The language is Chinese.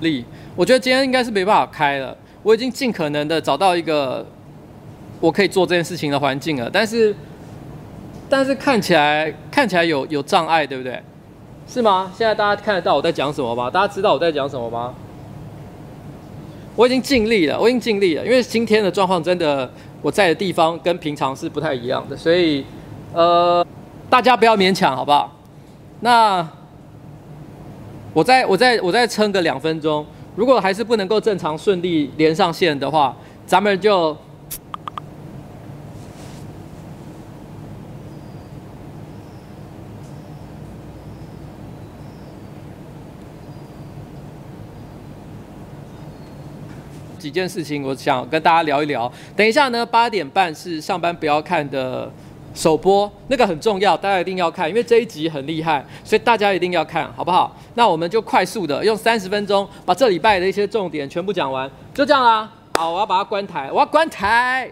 力。我觉得今天应该是没办法开了。我已经尽可能的找到一个我可以做这件事情的环境了，但是但是看起来看起来有有障碍，对不对？是吗？现在大家看得到我在讲什么吗？大家知道我在讲什么吗？我已经尽力了，我已经尽力了，因为今天的状况真的我在的地方跟平常是不太一样的，所以呃，大家不要勉强，好不好？那我再我再我再撑个两分钟，如果还是不能够正常顺利连上线的话，咱们就。几件事情，我想跟大家聊一聊。等一下呢，八点半是上班不要看的首播，那个很重要，大家一定要看，因为这一集很厉害，所以大家一定要看，好不好？那我们就快速的用三十分钟把这礼拜的一些重点全部讲完，就这样啦。好，我要把它关台，我要关台。